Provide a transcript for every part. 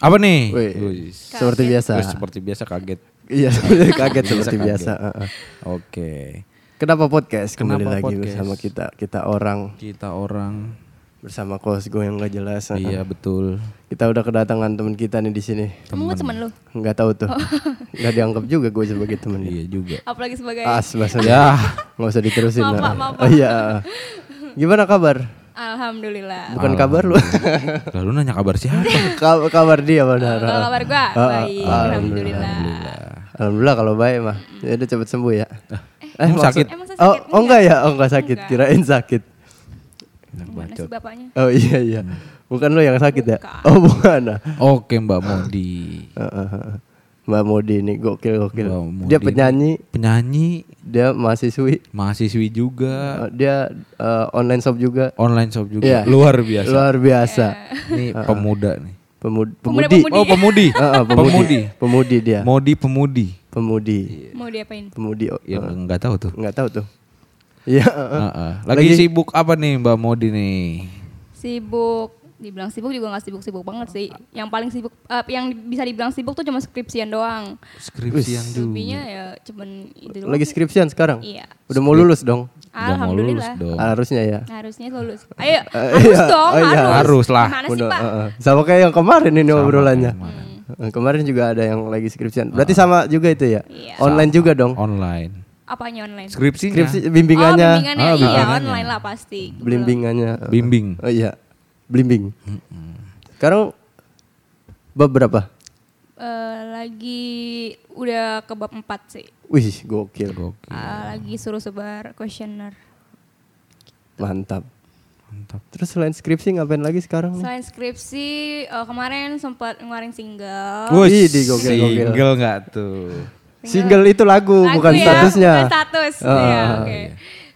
Apa nih? Wih, seperti biasa. wih, seperti biasa kaget. Iya, kaget seperti kaget. biasa. Oke. Kenapa podcast? Kembali Kenapa lagi podcast? bersama kita, kita orang Kita orang bersama kos gue yang nggak jelas. Iya betul. Kita udah kedatangan teman kita nih di sini. Kamu gue temen lu? Nggak tahu tuh, nggak dianggap juga gue sebagai temen dia. Iya juga. Apalagi sebagai As bahasanya. Ya. Nggak usah diterusin. Maaf, maaf, Oh, iya. Gimana kabar? Alhamdulillah. Bukan kabar lu. Lalu nanya kabar siapa? Ka- kabar dia benar. Kalau kabar gua Ah, baik, ah, alhamdulillah. Alhamdulillah kalau baik mah. Ya udah cepet sembuh ya. emang maksud- sakit? Emang saya Oh, sakit? oh enggak ya? Oh enggak sakit. Enggak. Kirain sakit. Gimana sih bapaknya? Oh iya iya. Bukan lo yang sakit ya? Bukan. Oh bukan. ah. Oke Mbak Modi. Mbak Modi ini gokil gokil. Modi Dia ini penyanyi, Penyanyi, dia mahasiswi, mahasiswi juga, eh, dia eh, online shop juga. online shop juga. Iya. Luar biasa. Luar biasa. Nih pemuda nih. Pemudi, Pemuda pemudi. pemudi. Oh pemudi. Heeh, Pemudi. Pemudi dia. Modi pemudi. Pemudi. Mau diapain? Pemudi. Oh, Yang eh, nggak tahu tuh. nggak tahu tuh. Iya. heeh. Heeh. Lagi, sibuk apa nih Mbak Modi nih? Sibuk. Dibilang sibuk juga gak sibuk-sibuk banget sih. Yang paling sibuk, eh, yang bisa dibilang sibuk tuh cuma skripsian doang. Skripsi yang dulu. Lebihnya ya cuman itu doang. Lagi skripsian sekarang. Iya. Udah mau lulus dong. Udah mau lulus Alhamdulillah. dong. Harusnya ya. Harusnya lulus. Ayo, Eh, harus iya. dong, Oh, iya. harus. Harus lah. Gimana sih, Pak? heeh. Sama kayak yang kemarin ini Sama obrolannya. kemarin. Eh, Kemarin juga ada yang lagi skripsian. Berarti sama juga itu ya? Iya. Online juga dong. Online. Apanya online? Skripsinya. Skripsi bimbingannya, Oh, bimbingannya. Ah, iya, bimbingannya. online lah pasti. blimbingannya. Bimbing. Oh iya, blimbing. Sekarang bab berapa? Eh, lagi udah ke bab 4 sih. Wih, gokil. Gokil. Ah, lagi suruh sebar kuesioner. Mantap. Mantap. Terus selain skripsi ngapain lagi sekarang nih? Selain skripsi, eh, kemarin sempat ngeluarin single. Wih, di gokil, gokil. Single nggak tuh? Single itu lagu, Lagu bukan ya, statusnya. Bukan status. Ah, ya, oke.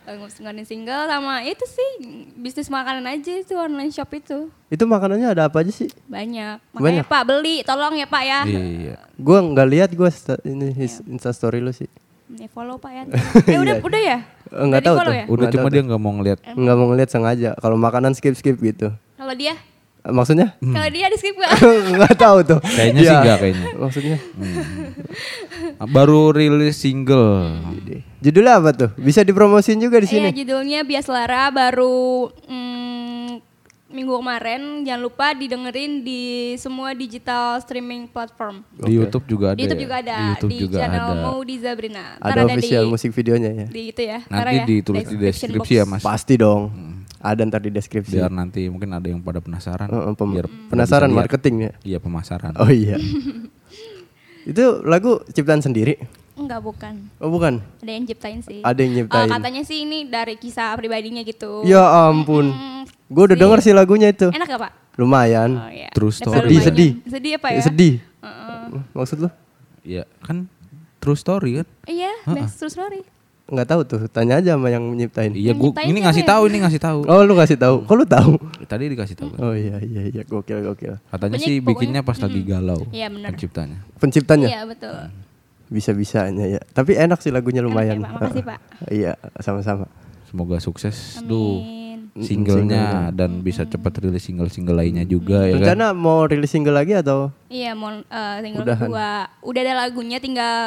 Eh, Ngeluarin single sama itu sih bisnis makanan aja itu online shop itu. Itu makanannya ada apa aja sih? Banyak. Makanya Banyak. Pak beli, tolong ya Pak ya. Iya. Gua nggak lihat gua ini his- Insta story lu sih. Nih follow Pak ya. Eh udah Iya. udah ya? Eh, nggak Udah tahu tuh. ya? Udah Nggak cuma tahu dia nggak mau ngeliat. Nggak mau ngeliat sengaja. Kalau makanan skip skip gitu. Kalau dia? Maksudnya? Kalau dia di skip gak? nggak tahu tuh. Kayaknya sih Iya. nggak kayaknya. Maksudnya? Baru rilis single. Judulnya apa tuh? Bisa dipromosin juga di Iya sini. judulnya Bias Lara baru mm, minggu kemarin. Jangan lupa didengerin di semua digital streaming platform. Di YouTube juga ada. di YouTube ya? juga ada Di YouTube di juga channel ada. Maudi Zabrina. Ntar Ada official di, musik videonya ya. di itu ya. Nanti ya, ditulis di deskripsi box. ya Mas. Pasti dong. Ada ntar di deskripsi. Biar nanti mungkin ada yang pada penasaran. Heeh, pem- Biar penasaran bisa lihat. marketingnya. Iya pemasaran. Oh iya. itu lagu ciptaan sendiri? Enggak bukan. Oh bukan. Ada yang ciptain sih. Ada yang Eh, nyiptain. katanya sih ini dari kisah pribadinya gitu. Ya ampun. Hmm, Gue udah denger sih lagunya itu. Enak gak Pak? Lumayan. Oh, iya. True story. Sedih, sedih. Sedih apa ya? Eh, Sedih. Heeh. Maksud lu? Iya kan true story kan? Iya, best true story. Nggak tahu tuh. Tanya aja sama yang nyiptain. Iya gua ini ngasih ya? tahu ini ngasih tahu. Oh lu ngasih tahu. Kok lu tahu? Tadi dikasih tahu. kan. Oh iya iya iya gokil gokil. Katanya Pokoknya- sih pokoknya- bikinnya pas lagi galau. Iya, benar. Penciptanya. Penciptanya Iya, betul. bisa-bisanya ya. Tapi enak sih lagunya lumayan. ya, Pak. Makasih, Pak. Iya, sama-sama. Semoga sukses tuh Amin. singlenya dan bisa cepat rilis single-single lainnya juga ya kan. Rencana mau rilis single lagi atau Iya, mau eh, single Udahan. kedua. Udah ada lagunya tinggal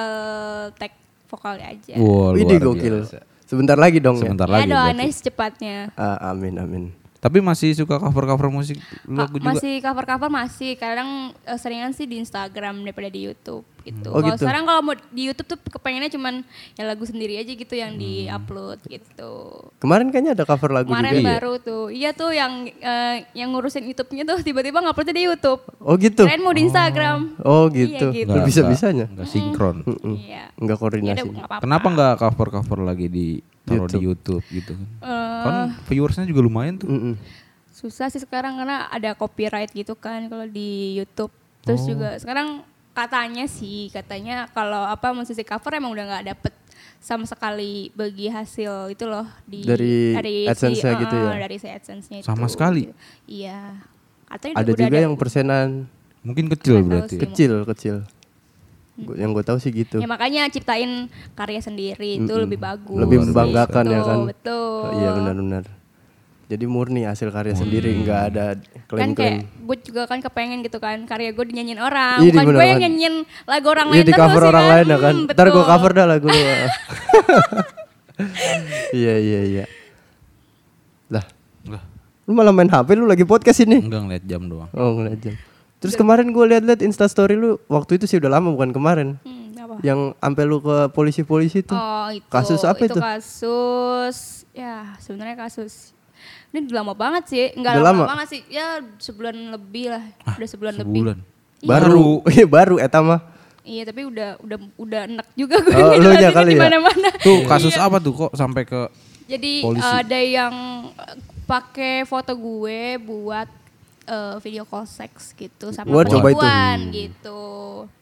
tag vokalnya aja. Wow, Ini luar gokil. biasa. Sebentar lagi dong ya. Sebentar ya lagi. doain berarti. aja secepatnya. Ah, amin amin. Tapi masih suka cover-cover musik lagu Ka- juga. masih cover-cover masih. Kadang eh, seringan sih di Instagram daripada di YouTube gitu. Oh, kalau gitu. sekarang kalau mau di YouTube tuh kepengennya cuman ya lagu sendiri aja gitu yang di-upload gitu. Kemarin kayaknya ada cover lagu Kemarin juga. ya? baru tuh. Iya tuh yang eh, yang ngurusin YouTube-nya tuh tiba-tiba nguploadnya di YouTube. Oh gitu. Kirain mau di Instagram. Oh gitu. Iya, gitu. Nggak- Bisa-bisanya. nggak- nggak sinkron. Iya. Enggak Ya koordinasi. nggak apa-apa. Kenapa nggak cover-cover lagi di taruh di YouTube gitu kan? Eh, Kan viewersnya juga lumayan tuh. Mm-mm. susah sih sekarang karena ada copyright gitu kan kalau di YouTube. Terus Oh. juga sekarang katanya sih katanya kalau apa musisi cover emang udah nggak dapet sama sekali bagi hasil itu loh di Dari si- AdSense-nya gitu eh, ya? dari si AdSense-nya itu. Sama sekali? Iya. Katanya Ada udah juga ada- yang persenan Mungkin kecil berarti. sih. kecil kecil. Gua- Yang gue tahu sih gitu. Ya makanya ciptain karya sendiri itu lebih bagus. Lebih membanggakan ya kan? Betul. Oh, iya benar-benar. Jadi murni hasil karya sendiri, nggak ada kan kayak gue juga kan kepengen gitu kan karya gue dinyanyiin orang Iya, bukan gue yang banget. nyanyiin lagu orang Iya lain di terus cover ya orang kan? lain ya kan. Hmm, Ntar gue cover dah lagu lu. Iya iya iya. Lah, Enggak, lu malah main HP lu lagi podcast ini. enggak ngeliat jam doang. Oh ngeliat jam. Terus kemarin gue liat-liat instastory lu waktu itu sih udah lama bukan kemarin. Hmm, apa? Yang sampai lu ke polisi-polisi tuh. Oh itu Kasus apa itu? kasus ya sebenarnya kasus ini udah lama banget sih nggak lama, lama? banget sih ya sebulan lebih lah udah sebulan, lebih Sebulan. Baru, iya baru eta mah. iya tapi udah udah udah enak juga gue Oh, lu nya kali di ya? mana-mana Tuh kasus apa tuh kok sampai ke jadi Polisi. ada yang eh, pakai foto gue buat eh, video call seks gitu sama Wah, coba itu. perempuan gitu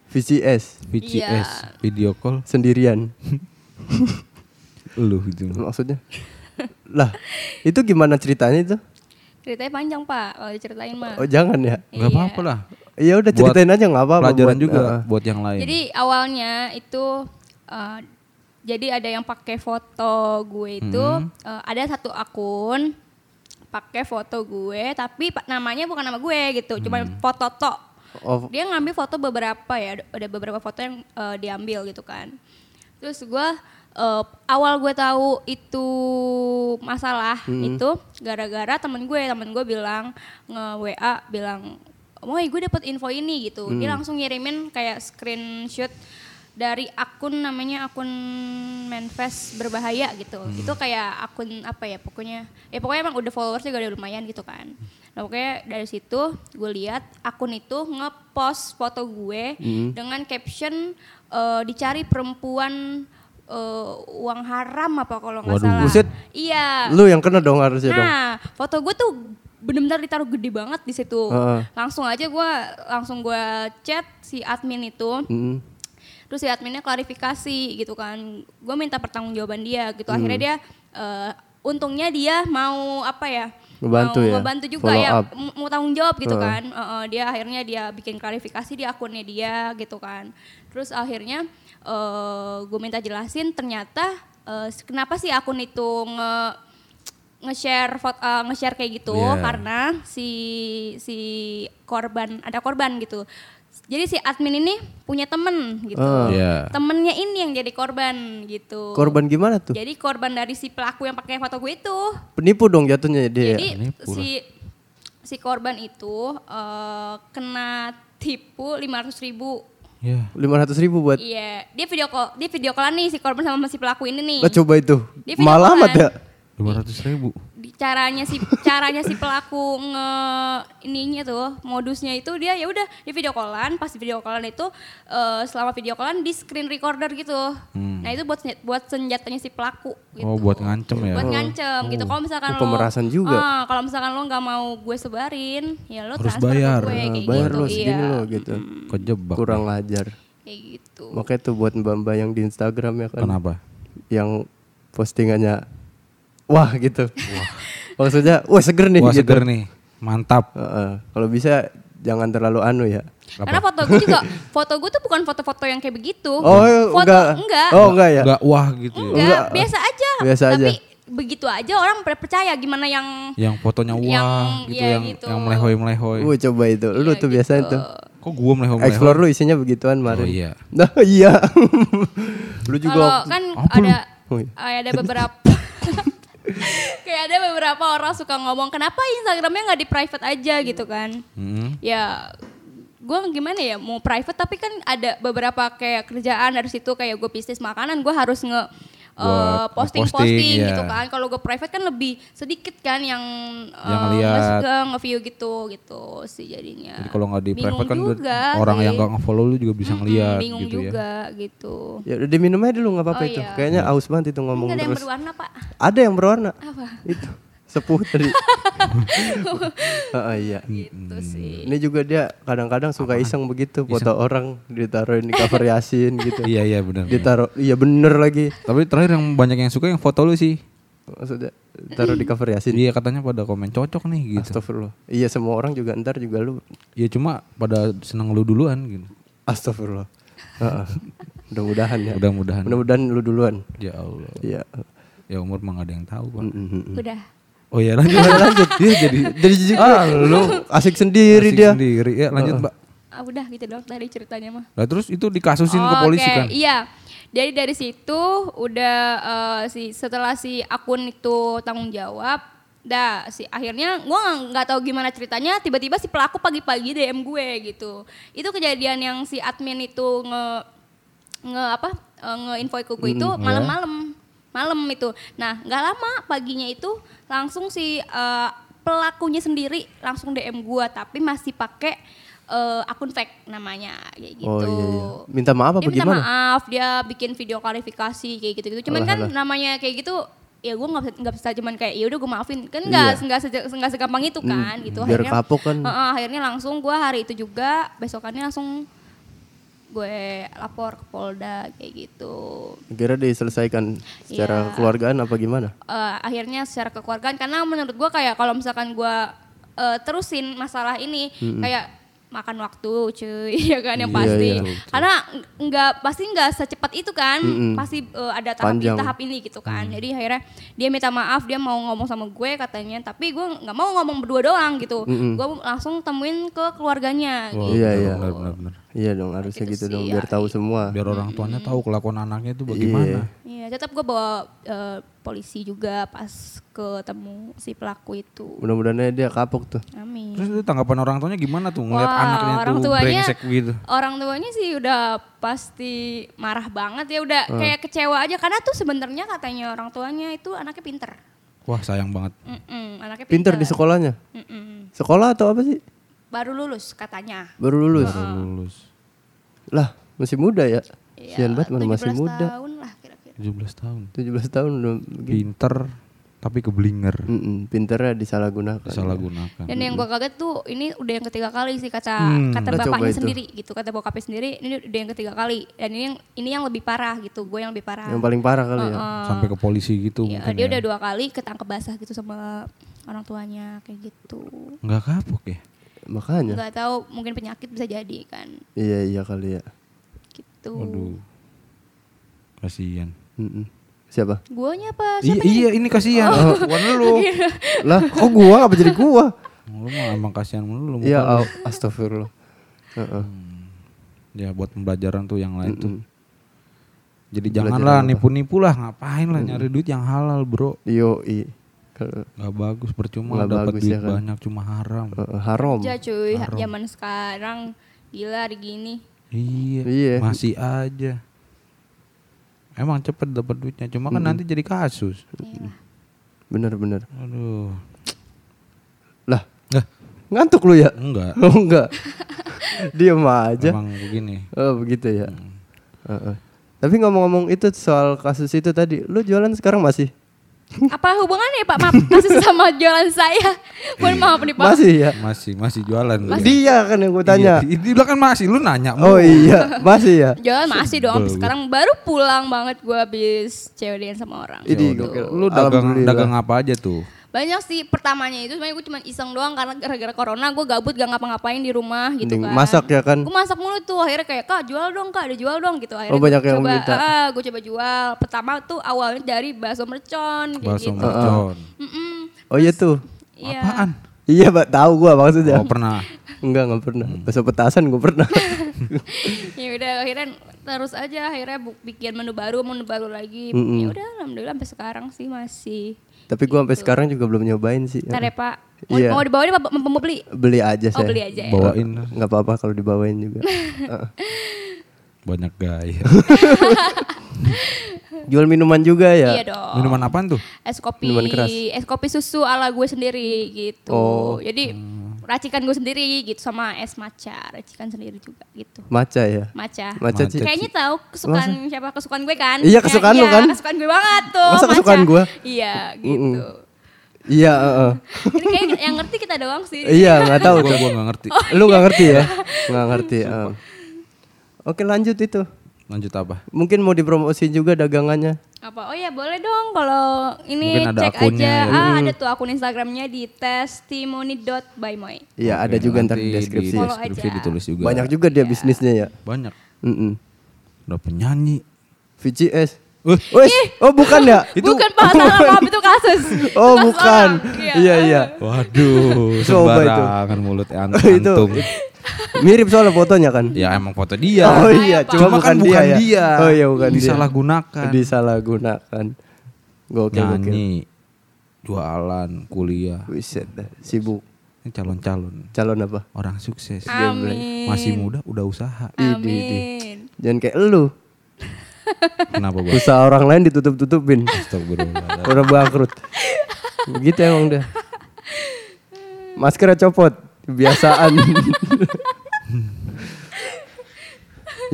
VCS VCS Iya. video call sendirian. lu gitu. Maksudnya? Lah, itu gimana ceritanya itu? ceritanya panjang pak kalau diceritain mah Oh jangan ya. Enggak apa-apa lah. Iya udah Buat ceritain aja nggak apa-apa. Pelajaran buat- juga Heeh. buat yang lain. Jadi awalnya itu eh, jadi ada yang pakai foto gue itu Hmm. eh, ada satu akun pakai foto gue tapi namanya bukan nama gue gitu, cuma Hmm. foto tok. Oh, Dia ngambil foto beberapa ya, ada- beberapa foto yang eh, diambil gitu kan. Terus gue eh, awal gue tahu itu masalah itu gara-gara temen gue, temen gue bilang nge WA bilang, "Moy, gue dapet info ini" gitu. Dia langsung ngirimin kayak screenshot dari akun namanya akun manifest berbahaya gitu. Itu kayak akun apa ya pokoknya. Ya pokoknya emang udah followersnya juga udah lumayan gitu kan. Nah pokoknya dari situ gue lihat akun itu ngepost foto gue dengan caption eh, dicari perempuan eh, uang haram apa kalau nggak salah. Buset. Iya. lu yang kena dong harusnya dong. Nah, foto gue tuh benar-benar ditaruh gede banget di situ. Heeh. Langsung aja gue langsung gue chat si admin itu. Mm. Terus si adminnya klarifikasi gitu kan. Gue minta pertanggungjawaban dia gitu. Akhirnya dia eh, untungnya dia mau apa ya? Ngebantu mau ya? ngebantu juga Follow ya, up. mau tanggung jawab gitu Heeh. kan. Eh, eh, dia akhirnya dia bikin klarifikasi di akunnya dia gitu kan. Terus akhirnya eh gue minta jelasin ternyata eh, kenapa sih akun itu nge nge-share foto eh, nge-share kayak gitu Iya. karena si si korban ada korban gitu. Jadi si admin ini punya temen gitu. Ah. Iya. Temennya ini yang jadi korban gitu. Korban gimana tuh? Jadi korban dari si pelaku yang pakai foto gue itu. Penipu dong jatuhnya dia. Jadi pula. si si korban itu eh, kena tipu 500 ribu. Ya. Lima ratus ribu buat. Iya, dia video call, dia video callan nih si korban sama si pelaku ini nih. Lah coba itu. Dia Malah callan. amat ya. Dua ratus ribu. Caranya si caranya si pelaku nge ininya tuh modusnya itu dia ya udah di video callan pas di video callan itu eh, selama video callan di screen recorder gitu nah itu buat senjat- buat senjatanya si pelaku gitu. Hmm. Oh, buat ngancem ya? buat ngancem gitu kalau misalkan Oh, pemerasan juga. Ah, kalau misalkan lo nggak mau gue sebarin ya lo Harus bayar. gue Nah, kayak bayar gitu lo segini iya lo gitu. Kejebak. Kurang ajar. kayak gitu Makanya tuh buat mbak-mbak yang di Instagram ya kan. Kenapa? Yang postingannya wah gitu. Maksudnya wah seger nih Wah gitu. seger nih. Mantap. Heeh. Kalau bisa jangan terlalu anu ya. karena foto gue juga foto gue tuh bukan foto-foto yang kayak begitu Oh, foto enggak. enggak Oh, enggak ya? Enggak wah gitu ya. Enggak, Enggak. biasa aja. Biasa Tapi aja. begitu aja orang percaya gimana yang Yang fotonya wah Yang- gitu iya yang gitu. yang melehoi-melehoi. Wah coba itu. Lu Iya tuh biasanya gitu. tuh. Kok gua melehoi-melehoi? Explore lu isinya begituan Marin. Oh iya. Nah iya. lu juga. Kalau kan Apa ada Oh, iya. ada beberapa kayak ada beberapa orang suka ngomong kenapa Instagramnya nggak di private aja gitu kan. Hmm. Ya gue gimana ya mau private tapi kan ada beberapa kayak kerjaan dari situ kayak gue bisnis makanan gue harus nge eh, Buat posting-posting ngeposting, gitu kan kalau gue private kan lebih sedikit kan yang Yang eh, ngeliat. nge- nge-view gitu gitu sih jadinya Jadi kalau nggak di Bingung private kan juga orang yang sih. nggak nge-follow lu juga bisa Mm-mm, ngeliat bingung gitu ya. juga gitu Ya udah diminum aja dulu nggak apa-apa Oh, itu. iya. Kayaknya aus banget itu ngomong Nggak ada yang terus. berwarna pak Ada yang berwarna. apa Itu sepuh tadi. Heeh, iya. gitu sih Ini juga dia kadang-kadang suka iseng begitu foto orang ditaruhin di cover Yasin gitu. Iya iya benar. Ditaruh iya bener lagi. Tapi terakhir yang banyak yang suka yang foto lu sih. Maksudnya taruh di cover Yasin. Iya katanya pada komen cocok nih gitu. Astagfirullah. Iya semua orang juga ntar juga lu. Ya cuma pada seneng lu duluan gitu. Astagfirullah. Heeh. Mudah-mudahan ya. Mudah-mudahan. Mudah-mudahan lu duluan. Ya Allah. Iya. Ya umur mah gak ada yang tahu, Pak. Mm, mm, mm. udah Oh iya lanjut lanjut. Iya jadi Jadi jijik ah, lu asik sendiri asik dia. sendiri. Ya lanjut Mbak. Ah, udah gitu dong tadi ceritanya mah. Lah terus itu dikasusin ke Oh, polisi oke. kan? Iya. Jadi dari situ udah eh, si setelah si akun itu tanggung jawab, dah si akhirnya gua nggak- tahu gimana ceritanya tiba-tiba si pelaku pagi-pagi DM gue gitu. Itu kejadian yang si admin itu nge nge apa eh, nge info ke gue itu Mm, malam-malam malam itu. Nah nggak lama paginya itu langsung si eh, pelakunya sendiri langsung DM gue tapi masih pakai eh, akun fake namanya kayak gitu. Oh iya, iya. Minta maaf apa Dia minta gimana? maaf, dia bikin video klarifikasi kayak gitu-gitu. Cuman Alah, kan alah. namanya kayak gitu ya gue nggak bisa nggak bisa cuman kayak ya udah gue maafin kan nggak Iya. nggak seja- nggak segampang itu kan gitu biar kapok kan. Heeh, akhirnya langsung gue hari itu juga besokannya langsung gue lapor ke Polda kayak gitu Kira diselesaikan secara Iya. keluargaan apa gimana? Eh, akhirnya secara kekeluargaan karena menurut gue kayak kalau misalkan gue eh, terusin masalah ini kayak makan waktu cuy ya kan yang Iya, pasti iya. karena ng- nggak pasti nggak secepat itu kan Mm-mm. pasti eh, ada tahap Panjang. tahap ini gitu kan jadi akhirnya dia minta maaf dia mau ngomong sama gue katanya tapi gue nggak mau ngomong berdua doang gitu Mm-mm. gue langsung temuin ke keluarganya Wah, gitu. Iya, iya. Benar benar benar. Iya dong harusnya Gitu gitu sih, dong ya. biar tahu semua. Biar orang tuanya tahu kelakuan anaknya itu bagaimana. Iya, tetap gue bawa eh, polisi juga pas ketemu si pelaku itu. Mudah-mudahan dia kapok tuh. Amin. Terus itu tanggapan orang tuanya gimana tuh ngeliat Wah, anaknya orang tuh tuanya- brengsek gitu? Orang tuanya sih udah pasti marah banget ya, udah kayak kecewa aja karena tuh sebenarnya katanya orang tuanya itu anaknya pinter. Wah sayang banget. Mm-mm, anaknya Pinter pinter. di sekolahnya. Mm-mm. Sekolah atau apa sih? Baru lulus katanya. Baru lulus. Baru lulus. Lah, masih muda ya. Iya, Sian banget mana masih 17 muda. tahun lah kira-kira. 17 tahun. 17 tahun udah begini. Pinter tapi keblinger. Mm-mm, pinternya disalahgunakan. Disalahgunakan. Dan yang gua kaget tuh ini udah yang ketiga kali sih kata Hmm. kata bapaknya sendiri gitu kata bokapnya sendiri ini udah yang ketiga kali dan ini yang ini yang lebih parah gitu gue yang lebih parah. Yang paling parah kali ya. Sampai ke polisi gitu Iya, mungkin dia ya. udah dua kali ketangkep basah gitu sama orang tuanya kayak gitu. Nggak kapok ya? Makanya. Nggak tahu mungkin penyakit bisa jadi kan Iya iya kali ya. gitu. Waduh. Kasihan. Mm-mm. Siapa? Guanya apa? Iya, Siapa iya ini kasihan. Bukan lu. lah, kok gua apa jadi gua? Lu mah emang kasihan mulu lu. Iya, au- astagfirullah. Heeh. Ya buat pembelajaran tuh yang lain tuh. Mm-mm. Jadi Pembelajaran janganlah nipu-nipu lah ngapain lah nyari duit yang halal bro. Yo, i. Gak bagus percuma dapat bagus duit ya kan. banyak cuma haram. eh, haram. aja cuy, Haram. zaman sekarang gila hari gini. Iya, Iya. masih aja. Emang cepet dapat duitnya, cuma kan nanti jadi kasus. Iya. Bener-bener. Aduh. Lah, Lah, ngantuk lu ya? enggak. Oh enggak. Diam aja. Emang begini. Oh begitu ya. Hmm. Heeh. Tapi ngomong-ngomong itu soal kasus itu tadi, lu jualan sekarang masih? Apa hubungannya Pak? Maaf, kasus sama jualan saya. Mohon maaf nih Pak. Masih ya? Masih masih jualan. lu ya? Dia kan yang gue tanya. Iya, di, di belakang masih lu nanya. Oh iya, masih ya. Jualan masih dong. Sebel Sekarang baru pulang banget gue habis cewek sama orang. Ini. Lu dagang dagang apa aja tuh? Banyak sih pertamanya itu sebenarnya gue cuma iseng doang karena gara-gara corona gue gabut gak ngapa-ngapain di rumah gitu Mending kan. masak ya kan? Gue masak mulu tuh akhirnya kayak kak jual dong kak ada jual dong gitu. Akhirnya Oh, banyak gua yang coba, minta. Ah, gue coba jual. Pertama tuh awalnya dari bakso mercon kayak Bakso gitu. mercon. Oh iya tuh. Iya. Apaan? Iya, Mbak, tahu gua maksudnya. Oh pernah. Enggak, enggak pernah. Bakso petasan gua pernah. ya udah akhirnya terus aja akhirnya bu- bikin menu baru menu baru lagi. Mm-mm. Ya udah alhamdulillah sampai sekarang sih masih. Tapi gua sampai sekarang juga belum nyobain sih. Ntar ya Pak. Mau, Iya. mau dibawain apa mau, mau beli? Beli aja Oh saya. beli aja ya. Bawain Enggak apa-apa kalau dibawain juga. Heeh. banyak gaya. Jual minuman juga ya? Iya dong. Minuman apaan tuh? es kopi Minuman keras. es kopi susu ala gue sendiri gitu Oh. jadi racikan gue sendiri gitu sama es matcha racikan sendiri juga gitu Maca ya? matcha Maca Matcha. Ci- kayaknya tahu kesukaan siapa kesukaan gue kan Iya, Ya, kesukaan lu iya, kan? kesukaan gue banget tuh Masa kesukaan gua? iya gitu Iya, heeh. jadi kayak yang ngerti kita doang sih Iya, enggak tahu Gua tuh. gua nggak ngerti. Lu nggak ngerti ya? Nggak ngerti. heeh. Oke, lanjut itu. Lanjut apa? Mungkin mau dipromosiin juga dagangannya. apa oh ya boleh dong kalau ini Mungkin ada cek akunnya aja ya. ah ada tuh akun instagramnya di testimony.bymoy Iya, ada juga ntar di deskripsi. Di deskripsi aja. ditulis juga. Banyak juga dia bisnisnya ya. Banyak. Mm-mm. Udah penyanyi. VCS. Wes, oh bukan ya? bukan pak salah maaf itu kasus. Oh Kasus bukan. orang. Iya iya. Waduh, itu. sembarangan mulut an- itu antum. Mirip soalnya fotonya kan? Ya emang foto dia. Oh iya, cuma, Cuma kan bukan, bukan dia, dia. ya. Oh iya bukan dia. Disalahgunakan. Disalahgunakan. Gokil gokil. Nyanyi, jualan, kuliah. Buset dah, sibuk. Ini calon-calon Calon apa? orang sukses. Amin. Masih muda udah usaha. Amin. Jangan kayak lu. Kenapa bos? Usaha orang lain ditutup-tutupin. Astagfirullah. Udah bangkrut. Begitu emang dah. Maskernya copot. Kebiasaan.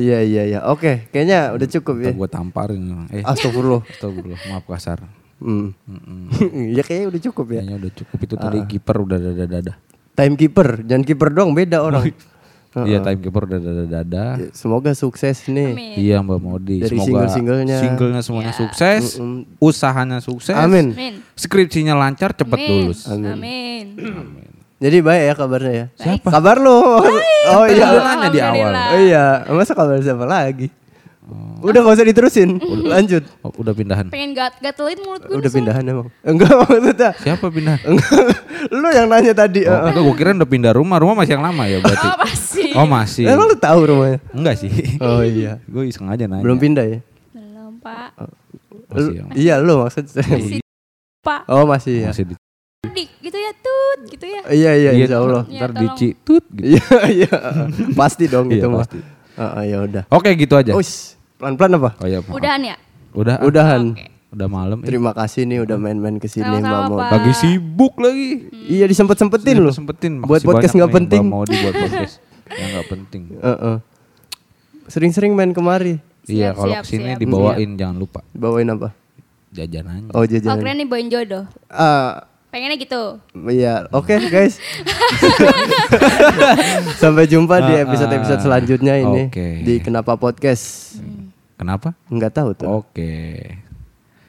Iya iya iya. Oke, kayaknya udah cukup ya. Gue tamparin. Eh, Astagfirullah. astagfirullah. Maaf kasar. Hmm. ya kayaknya udah cukup ya. Kayaknya udah cukup itu tadi kiper udah dada dada. Timekeeper, jangan kiper doang beda orang. Iya timekeeper udah dada dada. Ya, Semoga sukses nih. Amin. Iya Mbak Modi. Dari Semoga single-singlenya. singlenya semuanya sukses, usahanya sukses, Amin. Amin. skripsinya lancar, cepet Amin. lulus. Amin. Jadi baik ya kabarnya ya. Siapa? Kabar lu. Oh Tadi iya. nanya di awal. Oh iya, masa kabar siapa lagi? Udah gak usah diterusin. Lanjut. Oh, udah pindahan. Pengen gat gatelin mulut gue. Udah pindahan emang. Enggak maksudnya. Siapa? Enggak. Lu yang nanya tadi. Oh, heeh. enggak, gue kira udah pindah rumah. Rumah masih yang lama ya berarti. Apa sih? Oh masih. Emang lu tahu rumahnya? Enggak sih. Oh iya. gue iseng aja nanya. Belum pindah ya? Belum pak. Masih, Lu- yang- iya lu maksudnya. Masih pak. Oh masih ya. masih di Dik gitu ya tut gitu ya. Iya iya Iya, insya Allah. Ya, Ntar tolong. dicitut gitu. Iya iya. Pasti dong Iya, itu mah. pasti. Heeh, ya udah. Oke gitu aja. Ush, pelan-pelan apa? Oh iya, maaf. Udahan ya? Udah. ah. Udahan. Oke. Udah malam. Terima kasih nih udah main-main ke sini Mbak. Pak. Lagi sibuk lagi. Iya disempet-sempetin loh. Sempetin. Buat podcast nggak penting. Mau dibuat podcast yang nggak penting. Heeh. Sering-sering main kemari. Iya Siap, kalau siap, ke sini siap. dibawain jangan lupa Bawain apa? jajanannya. Oh Oh jajan. keren nih boin jodoh. Ah, Pengennya gitu. Iya, oke guys. Sampai jumpa di episode-episode selanjutnya ini Oke. di Kenapa Podcast. Kenapa? Enggak tahu tuh. Oke.